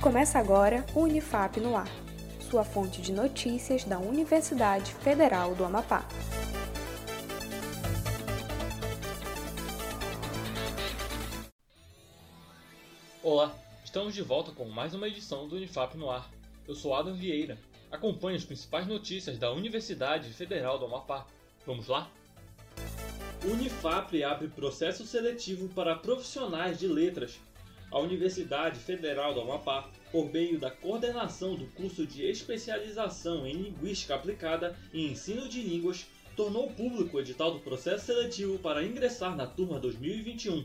Começa agora o Unifap no Ar, sua fonte de notícias da Universidade Federal do Amapá. Olá, estamos de volta com mais uma edição do Unifap no Ar. Eu sou Adam Vieira. Acompanhe as principais notícias da Universidade Federal do Amapá. Vamos lá? Unifap abre processo seletivo para profissionais de letras a Universidade Federal do Amapá, por meio da coordenação do curso de especialização em Linguística Aplicada e Ensino de Línguas, tornou público o edital do processo seletivo para ingressar na turma 2021.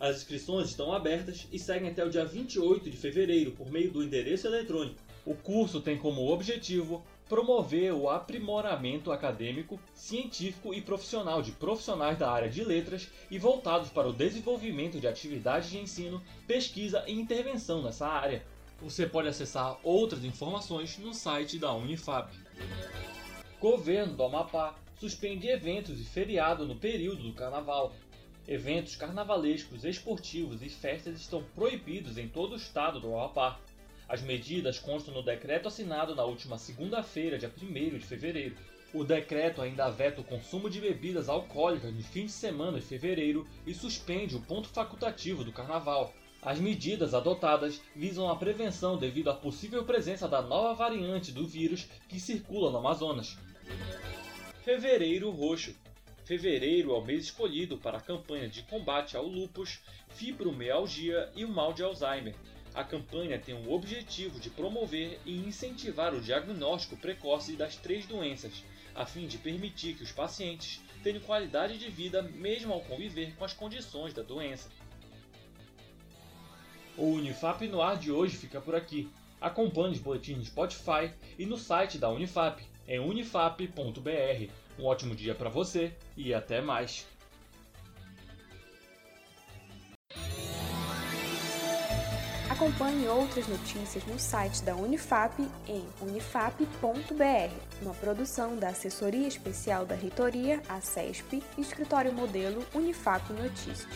As inscrições estão abertas e seguem até o dia 28 de fevereiro por meio do endereço eletrônico. O curso tem como objetivo promover o aprimoramento acadêmico, científico e profissional de profissionais da área de letras e voltados para o desenvolvimento de atividades de ensino, pesquisa e intervenção nessa área. Você pode acessar outras informações no site da Unifab. Governo do Amapá suspende eventos e feriado no período do carnaval. Eventos carnavalescos, esportivos e festas estão proibidos em todo o estado do Amapá. As medidas constam no decreto assinado na última segunda-feira, dia 1 de fevereiro. O decreto ainda veta o consumo de bebidas alcoólicas no fim de semana de fevereiro e suspende o ponto facultativo do carnaval. As medidas adotadas visam a prevenção devido à possível presença da nova variante do vírus que circula no Amazonas. Fevereiro Roxo Fevereiro é o mês escolhido para a campanha de combate ao lúpus, fibromialgia e o mal de Alzheimer. A campanha tem o objetivo de promover e incentivar o diagnóstico precoce das três doenças, a fim de permitir que os pacientes tenham qualidade de vida mesmo ao conviver com as condições da doença. O Unifap no ar de hoje fica por aqui. Acompanhe os boletins no Spotify e no site da Unifap, em unifap.br. Um ótimo dia para você e até mais! Acompanhe outras notícias no site da Unifap em unifap.br, uma produção da Assessoria Especial da Reitoria, a CESP, Escritório Modelo Unifap Notícias.